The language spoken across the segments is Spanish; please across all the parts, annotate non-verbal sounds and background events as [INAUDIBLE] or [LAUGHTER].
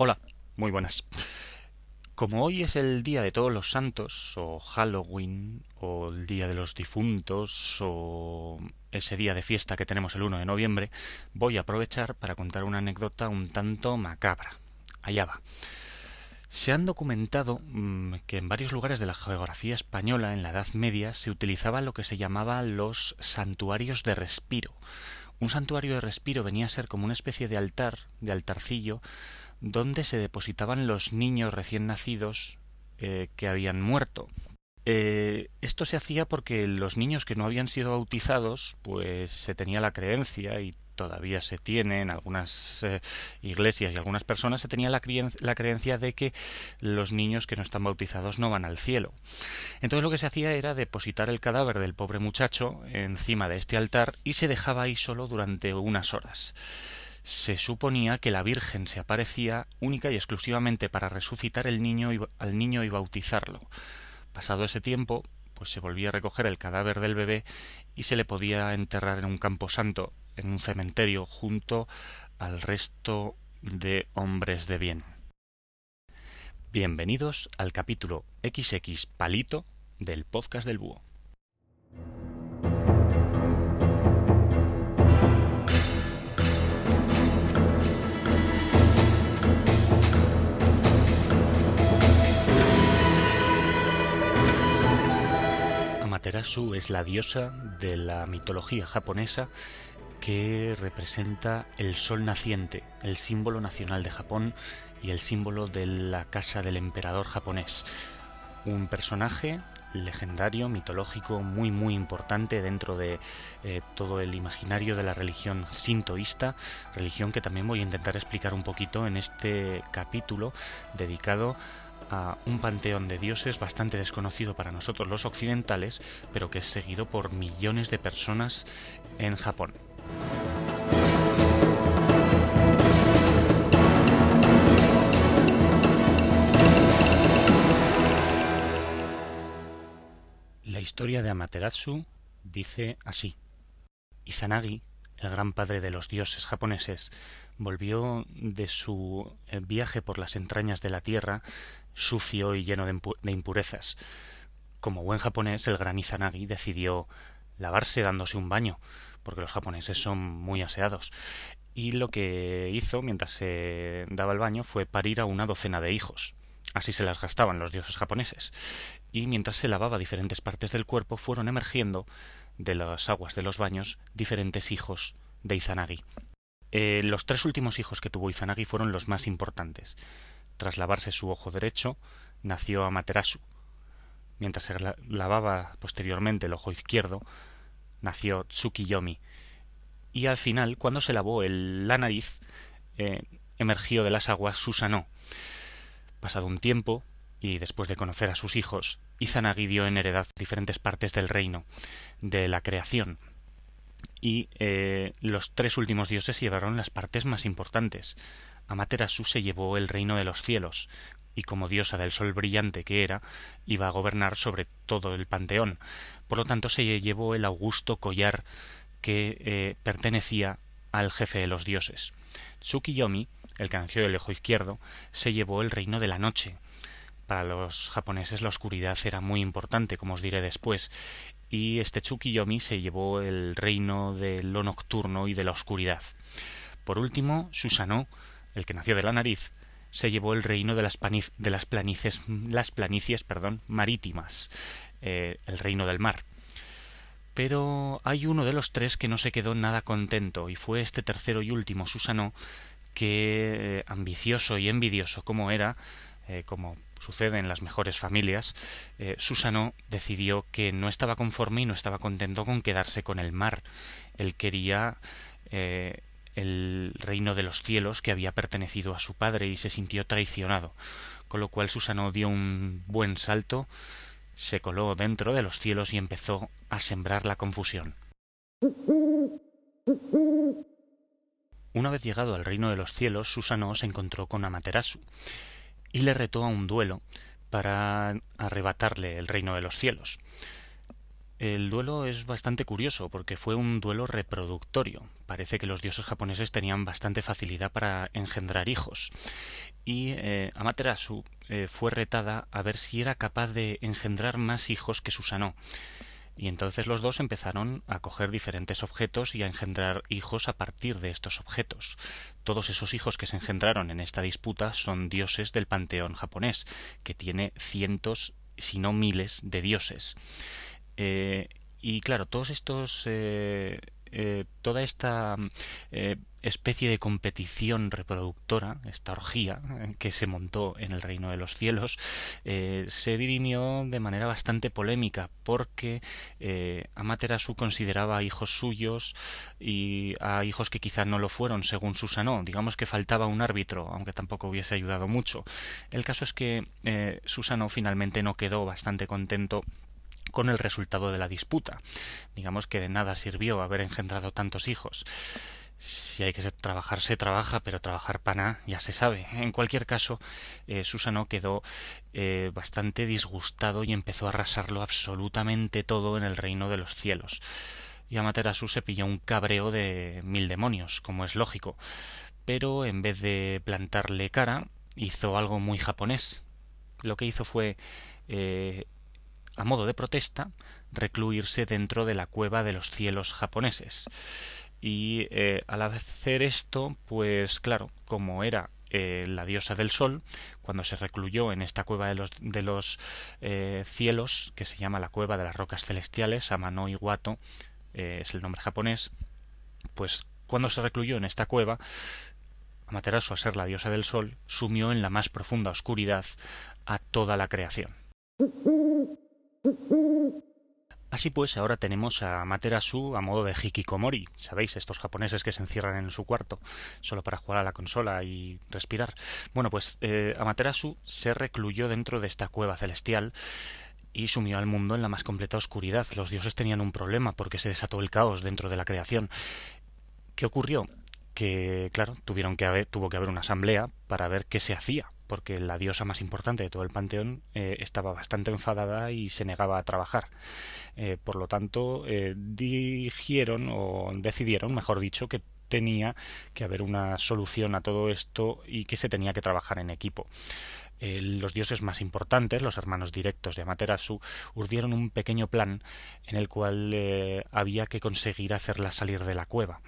Hola, muy buenas. Como hoy es el Día de Todos los Santos, o Halloween, o el Día de los Difuntos, o ese día de fiesta que tenemos el 1 de noviembre, voy a aprovechar para contar una anécdota un tanto macabra. Allá va. Se han documentado mm, que en varios lugares de la geografía española en la Edad Media se utilizaba lo que se llamaba los santuarios de respiro. Un santuario de respiro venía a ser como una especie de altar, de altarcillo, donde se depositaban los niños recién nacidos eh, que habían muerto. Eh, esto se hacía porque los niños que no habían sido bautizados, pues se tenía la creencia y todavía se tiene en algunas eh, iglesias y algunas personas se tenía la, la, creencia de que los niños que no están bautizados no van al cielo. Entonces lo que se hacía era depositar el cadáver del pobre muchacho encima de este altar y se dejaba ahí solo durante unas horas se suponía que la Virgen se aparecía única y exclusivamente para resucitar el niño y, al niño y bautizarlo. Pasado ese tiempo, pues se volvía a recoger el cadáver del bebé y se le podía enterrar en un campo santo, en un cementerio, junto al resto de hombres de bien. Bienvenidos al capítulo XX Palito del podcast del Búho. Amaterasu es la diosa de la mitología japonesa que representa el sol naciente, el símbolo nacional de Japón y el símbolo de la casa del emperador japonés. Un personaje legendario, mitológico, muy muy importante dentro de eh, todo el imaginario de la religión sintoísta, religión que también voy a intentar explicar un poquito en este capítulo dedicado a un panteón de dioses bastante desconocido para nosotros los occidentales, pero que es seguido por millones de personas en Japón. La historia de Amaterasu dice así. Izanagi, el gran padre de los dioses japoneses, volvió de su eh, viaje por las entrañas de la tierra sucio y lleno de, impurezas. Como buen japonés, el gran Izanagi decidió lavarse dándose un baño, porque los japoneses son muy aseados. Y lo que hizo mientras se daba el baño fue parir a una docena de hijos. Así se las gastaban los dioses japoneses. Y mientras se lavaba diferentes partes del cuerpo, fueron emergiendo de las aguas de los baños diferentes hijos de Izanagi. Eh, los tres últimos hijos que tuvo Izanagi fueron los más importantes. Tras lavarse su ojo derecho, nació Amaterasu. Mientras se lavaba posteriormente el ojo izquierdo, nació Tsukiyomi. Y al final, cuando se lavó la nariz, eh, emergió de las aguas Susanoo. Pasado un tiempo, y después de conocer a sus hijos, Izanagi dio en heredad diferentes partes del reino, de la creación. Y eh, los tres últimos dioses llevaron las partes más importantes. Amaterasu se llevó el reino de los cielos, y como diosa del sol brillante que era, iba a gobernar sobre todo el panteón. Por lo tanto, se llevó el augusto collar que eh, pertenecía al jefe de los dioses. Tsukiyomi, el nació del ojo izquierdo, se llevó el reino de la noche. Para los japoneses la oscuridad era muy importante, como os diré después, y este Tsukiyomi se llevó el reino de lo nocturno y de la oscuridad. Por último, Susanoo el que nació de la nariz, se llevó el reino de las, de las, planicies, las planicies perdón, marítimas, eh, el reino del mar. Pero hay uno de los tres que no se quedó nada contento, y fue este tercero y último, Susano, que, eh, ambicioso y envidioso como era, eh, como sucede en las mejores familias, Susano decidió que no estaba conforme y no estaba contento con quedarse con el mar. Él quería el reino de los cielos que había pertenecido a su padre y se sintió traicionado, con lo cual Susano dio un buen salto, se coló dentro de los cielos y empezó a sembrar la confusión. Una vez llegado al reino de los cielos, Susano se encontró con Amaterasu y le retó a un duelo para arrebatarle el reino de los cielos. El duelo es bastante curioso porque fue un duelo reproductorio. Parece que los dioses japoneses tenían bastante facilidad para engendrar hijos. y eh, Amaterasu eh, fue retada a ver si era capaz de engendrar más hijos que Susanoo. Y entonces los dos empezaron a coger diferentes objetos y a engendrar hijos a partir de estos objetos. Todos esos hijos que se engendraron en esta disputa son dioses del panteón japonés, que tiene cientos, si no miles, de dioses. Eh, y claro, todos estos eh, eh, toda esta eh, especie de competición reproductora, esta orgía eh, que se montó en el reino de los cielos, se dirimió de manera bastante polémica porque Amaterasu consideraba a hijos suyos y a hijos que quizá no lo fueron según Susanoo. Digamos que faltaba un árbitro, aunque tampoco hubiese ayudado mucho. El caso es que Susanoo finalmente no quedó bastante contento con el resultado de la disputa. Digamos que de nada sirvió haber engendrado tantos hijos. Si hay que trabajar, se trabaja, pero trabajar pana ya se sabe. En cualquier caso, eh, Susano quedó eh, bastante disgustado y empezó a arrasarlo absolutamente todo en el reino de los cielos. Y Amaterasu se pilló un cabreo de mil demonios, como es lógico. Pero en vez de plantarle cara, hizo algo muy japonés. Lo que hizo fue eh, a modo de protesta, recluirse dentro de la cueva de los cielos japoneses. Y eh, al hacer esto, pues claro, como era eh, la diosa del sol, cuando se recluyó en esta cueva de los, de los eh, cielos, que se llama la cueva de las rocas celestiales, Amano Iwato, es el nombre japonés, pues cuando se recluyó en esta cueva, Amaterasu, a ser la diosa del sol, sumió en la más profunda oscuridad a toda la creación. Así pues, ahora tenemos a Materasu a modo de hikikomori, ¿sabéis? Estos japoneses que se encierran en su cuarto solo para jugar a la consola y respirar. Bueno, pues eh, Amaterasu se recluyó dentro de esta cueva celestial y sumió al mundo en la más completa oscuridad. Los dioses tenían un problema porque se desató el caos dentro de la creación. ¿Qué ocurrió? Que, claro, tuvieron que haber, tuvo que haber una asamblea para ver qué se hacía porque la diosa más importante de todo el panteón eh, estaba bastante enfadada y se negaba a trabajar. Eh, por lo tanto, eh, o decidieron, mejor dicho, que tenía que haber una solución a todo esto y que se tenía que trabajar en equipo. los dioses más importantes, los hermanos directos de Amaterasu, urdieron un pequeño plan en el cual había que conseguir hacerla salir de la cueva.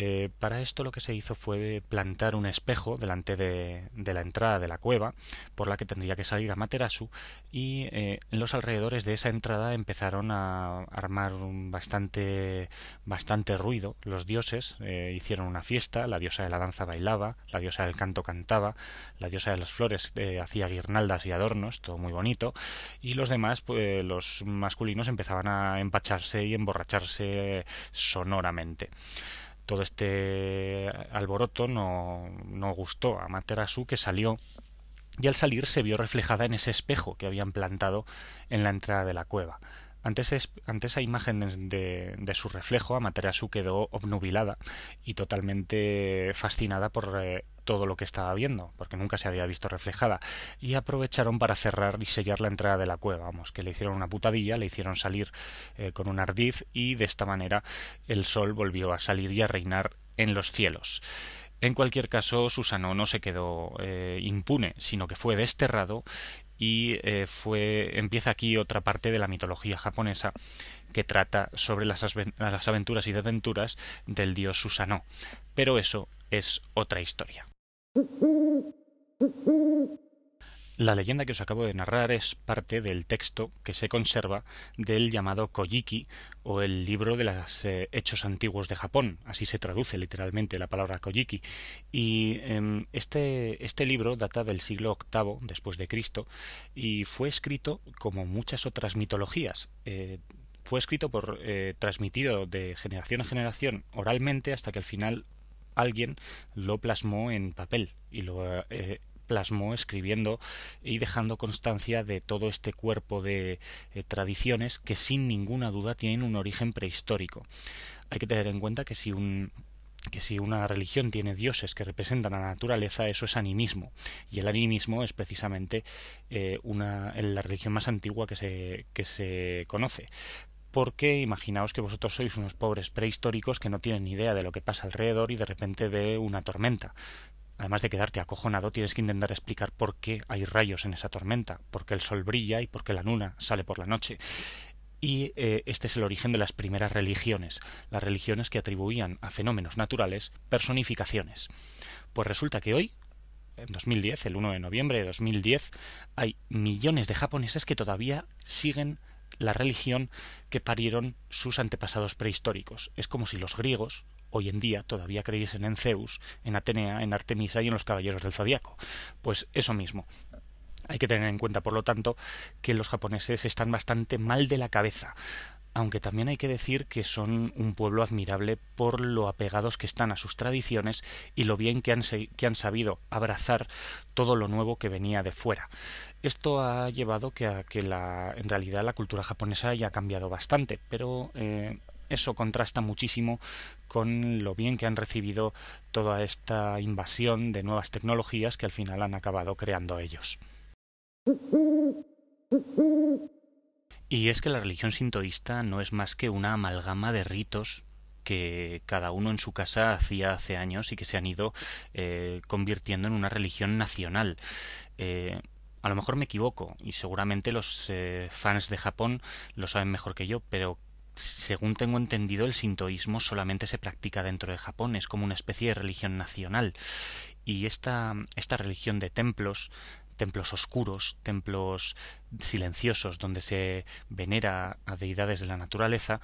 Eh, para esto lo que se hizo fue plantar un espejo delante de, la entrada de la cueva por la que tendría que salir Amaterasu y eh, en los alrededores de esa entrada empezaron a armar un bastante bastante ruido. Los dioses eh, hicieron una fiesta la diosa de la danza bailaba la diosa del canto cantaba la diosa de las flores hacía guirnaldas y adornos todo muy bonito y los demás pues los masculinos empezaban a empacharse y emborracharse sonoramente todo este alboroto no, no gustó a Materasu que salió y al salir se vio reflejada en ese espejo que habían plantado en la entrada de la cueva. Ante, esa imagen de, su reflejo, Amaterasu quedó obnubilada y totalmente fascinada por eh, todo lo que estaba viendo, porque nunca se había visto reflejada, y aprovecharon para cerrar y sellar la entrada de la cueva, vamos, que le hicieron una putadilla, le hicieron salir eh, con un ardiz y de esta manera el sol volvió a salir y a reinar en los cielos. En cualquier caso, Susano no se quedó eh, impune, sino que fue desterrado y eh, fue empieza aquí otra parte de la mitología japonesa que trata sobre las, las aventuras y desventuras del dios Susano. Pero eso es otra historia. La leyenda que os acabo de narrar es parte del texto que se conserva del llamado Kojiki o el libro de los eh, hechos antiguos de Japón. Así se traduce literalmente la palabra Kojiki. Y em, este, este libro data del siglo VIII después de Cristo y fue escrito como muchas otras mitologías. Eh, fue escrito por eh, transmitido de generación en generación oralmente hasta que al final alguien lo plasmó en papel y lo eh, plasmó escribiendo y dejando constancia de todo este cuerpo de eh, tradiciones que sin ninguna duda tienen un origen prehistórico. Hay que tener en cuenta que si un que si una religión tiene dioses que representan a la naturaleza, eso es animismo. Y el animismo es precisamente eh, una, la religión más antigua que se, que se conoce porque imaginaos que vosotros sois unos pobres prehistóricos que no tienen ni idea de lo que pasa alrededor y de repente ve una tormenta. además de quedarte acojonado, tienes que intentar explicar por qué hay rayos en esa tormenta, por qué el sol brilla y por qué la luna sale por la noche. Y eh, este es el origen de las primeras religiones, las religiones que atribuían a fenómenos naturales personificaciones. Pues resulta que hoy, en 2010, el 1 de noviembre de 2010, hay millones de japoneses que todavía siguen la religión que parieron sus antepasados prehistóricos. Es como si los griegos hoy en día todavía creyesen en Zeus, en Atenea, en Artemisa y en los caballeros del zodiaco. Pues eso mismo. Hay que tener en cuenta, por lo tanto, que los japoneses están bastante mal de la cabeza aunque también hay que decir que son un pueblo admirable por lo apegados que están a sus tradiciones y lo bien que han, sabido abrazar todo lo nuevo que venía de fuera. Esto ha llevado que a que la, en realidad la cultura japonesa haya cambiado bastante, pero eh, eso contrasta muchísimo con lo bien que han recibido toda esta invasión de nuevas tecnologías que al final han acabado creando ellos. Y es que la religión sintoísta no es más que una amalgama de ritos que cada uno en su casa hacía hace años y que se han ido eh, convirtiendo en una religión nacional. Eh, a lo mejor me equivoco y seguramente los eh, fans de Japón lo saben mejor que yo, pero según tengo entendido, el sintoísmo solamente se practica dentro de Japón, es como una especie de religión nacional. Y esta, esta religión de templos templos oscuros, templos silenciosos donde se venera a deidades de la naturaleza,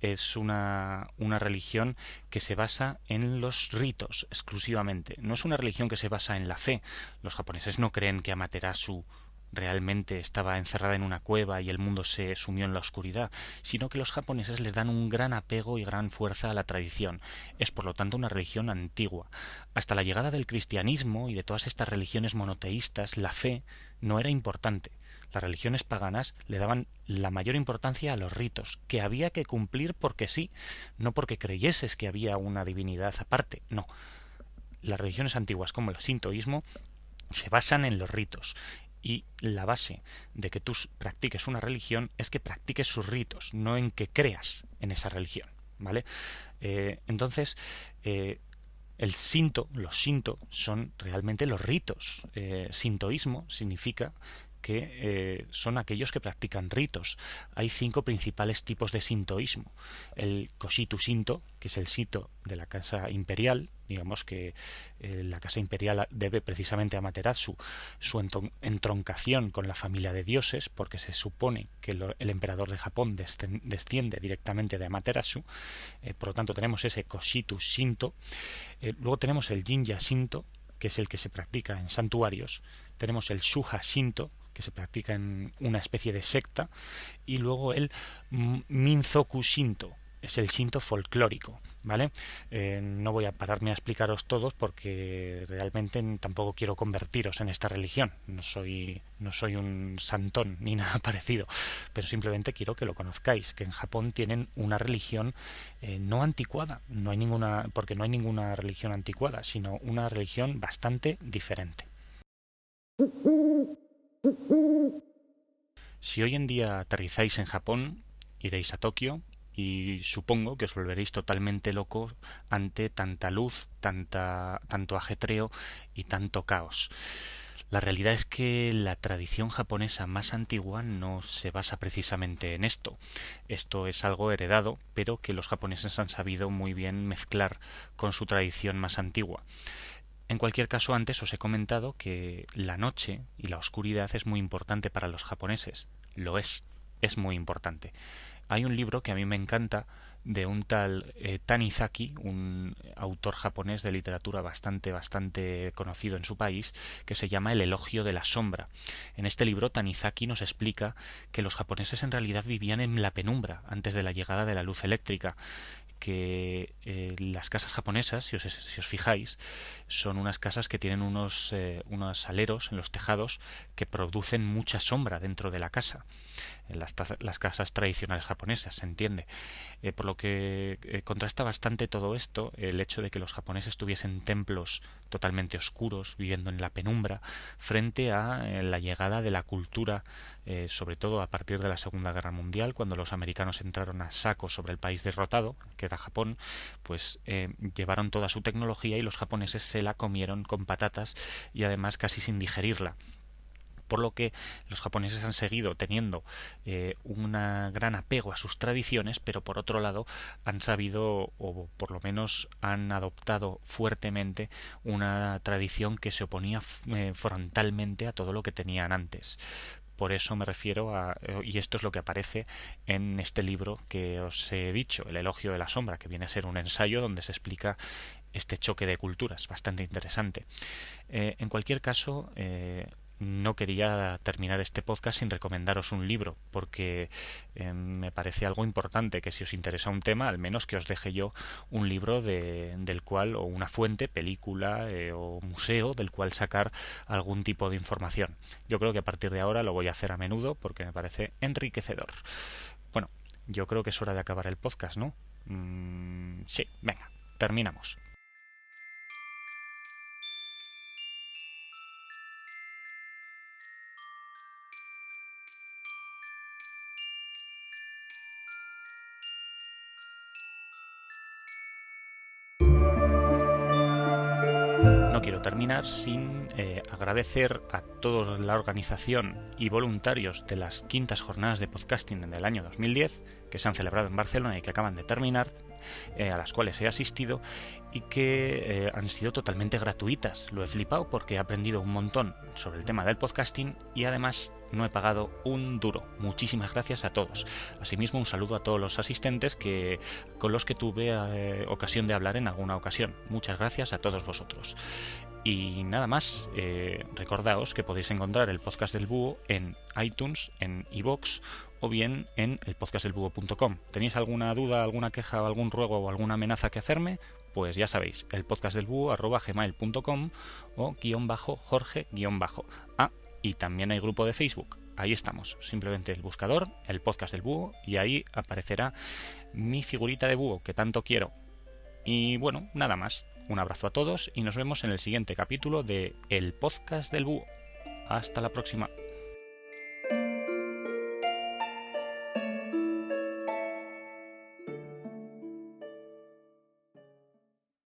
es una, una religión que se basa en los ritos exclusivamente. No es una religión que se basa en la fe. Los japoneses no creen que Amaterasu realmente estaba encerrada en una cueva y el mundo se sumió en la oscuridad, sino que los japoneses les dan un gran apego y gran fuerza a la tradición. Es por lo tanto una religión antigua. Hasta la llegada del cristianismo y de todas estas religiones monoteístas, la fe no era importante. Las religiones paganas le daban la mayor importancia a los ritos, que había que cumplir porque sí, no porque creyeses que había una divinidad aparte, no. Las religiones antiguas como el sintoísmo se basan en los ritos y la base de que tú practiques una religión es que practiques sus ritos, no en que creas en esa religión, ¿vale? Eh, entonces, eh, el sinto, los sinto, son realmente los ritos. Eh, sintoísmo significa que eh, son aquellos que practican ritos. Hay cinco principales tipos de sintoísmo. El Koshitu Sinto, que es el sito de la casa imperial, digamos que eh, la casa imperial debe precisamente a Materasu su entroncación con la familia de dioses, porque se supone que el emperador de Japón desciende directamente de Amaterasu, eh, por lo tanto tenemos ese Koshitu Sinto. luego tenemos el Jinja Sinto, que es el que se practica en santuarios. Tenemos el Shuha Shinto, que se practica en una especie de secta, y luego el Minzoku Shinto, es el Shinto folclórico, ¿vale? Eh, no voy a pararme a explicaros todos porque realmente tampoco quiero convertiros en esta religión. No soy, no soy un santón ni [LAUGHS] nada parecido, pero simplemente quiero que lo conozcáis, que en Japón tienen una religión eh, no anticuada, no hay ninguna, porque no hay ninguna religión anticuada, sino una religión bastante diferente. Si hoy en día aterrizáis en Japón, iréis a Tokio y supongo que os volveréis totalmente locos ante tanta luz, tanta, tanto ajetreo y tanto caos. La realidad es que la tradición japonesa más antigua no se basa precisamente en esto. Esto es algo heredado, pero que los japoneses han sabido muy bien mezclar con su tradición más antigua. En cualquier caso, antes os he comentado que la noche y la oscuridad es muy importante para los japoneses. Lo es, es muy importante. Hay un libro que a mí me encanta de un tal eh, Tanizaki, un autor japonés de literatura bastante, bastante conocido en su país, que se llama El elogio de la sombra. En este libro Tanizaki nos explica que los japoneses en realidad vivían en la penumbra antes de la llegada de la luz eléctrica que eh, las casas japonesas, si os, fijáis, son unas casas que tienen unos, eh, unos aleros en los tejados que producen mucha sombra dentro de la casa. En las, las casas tradicionales japonesas, se entiende. Eh, por lo que contrasta bastante todo esto el hecho de que los japoneses tuviesen templos totalmente oscuros, viviendo en la penumbra, frente a eh, la llegada de la cultura, eh, sobre todo a partir de la Segunda Guerra Mundial, cuando los americanos entraron a saco sobre el país derrotado, que era Japón, pues eh, llevaron toda su tecnología y los japoneses se la comieron con patatas y además casi sin digerirla por lo que los japoneses han seguido teniendo eh, un gran apego a sus tradiciones, pero por otro lado han sabido, o por lo menos han adoptado fuertemente, una tradición que se oponía eh, frontalmente a todo lo que tenían antes. Por eso me refiero a, y esto es lo que aparece en este libro que os he dicho, El elogio de la sombra, que viene a ser un ensayo donde se explica este choque de culturas, bastante interesante. Eh, en cualquier caso, no quería terminar este podcast sin recomendaros un libro, porque eh, me parece algo importante que si os interesa un tema, al menos que os deje yo un libro de, del cual, o una fuente, película eh, o museo, del cual sacar algún tipo de información. Yo creo que a partir de ahora lo voy a hacer a menudo porque me parece enriquecedor. Bueno, yo creo que es hora de acabar el podcast, ¿no? Mm, sí, venga, terminamos. Terminar sin eh, agradecer a toda la organización y voluntarios de las quintas jornadas de podcasting en el año 2010 que se han celebrado en Barcelona y que acaban de terminar, eh, a las cuales he asistido y que eh, han sido totalmente gratuitas. Lo he flipado porque he aprendido un montón sobre el tema del podcasting y además no he pagado un duro. Muchísimas gracias a todos. Asimismo, un saludo a todos los asistentes que, con los que tuve eh, ocasión de hablar en alguna ocasión. Muchas gracias a todos vosotros. Y nada más, eh, recordaos que podéis encontrar el podcast del búho en iTunes, en iVoox o bien en el podcastdelbúho.com. ¿Tenéis alguna duda, alguna queja, algún ruego o alguna amenaza que hacerme? Pues ya sabéis, el podcast del búho gmail.com o guion bajo Jorge guion bajo. Ah, y también hay grupo de Facebook. Ahí estamos, simplemente el buscador, el podcast del búho, y ahí aparecerá mi figurita de búho que tanto quiero. Y bueno, nada más. Un abrazo a todos y nos vemos en el siguiente capítulo de El podcast del búho. Hasta la próxima.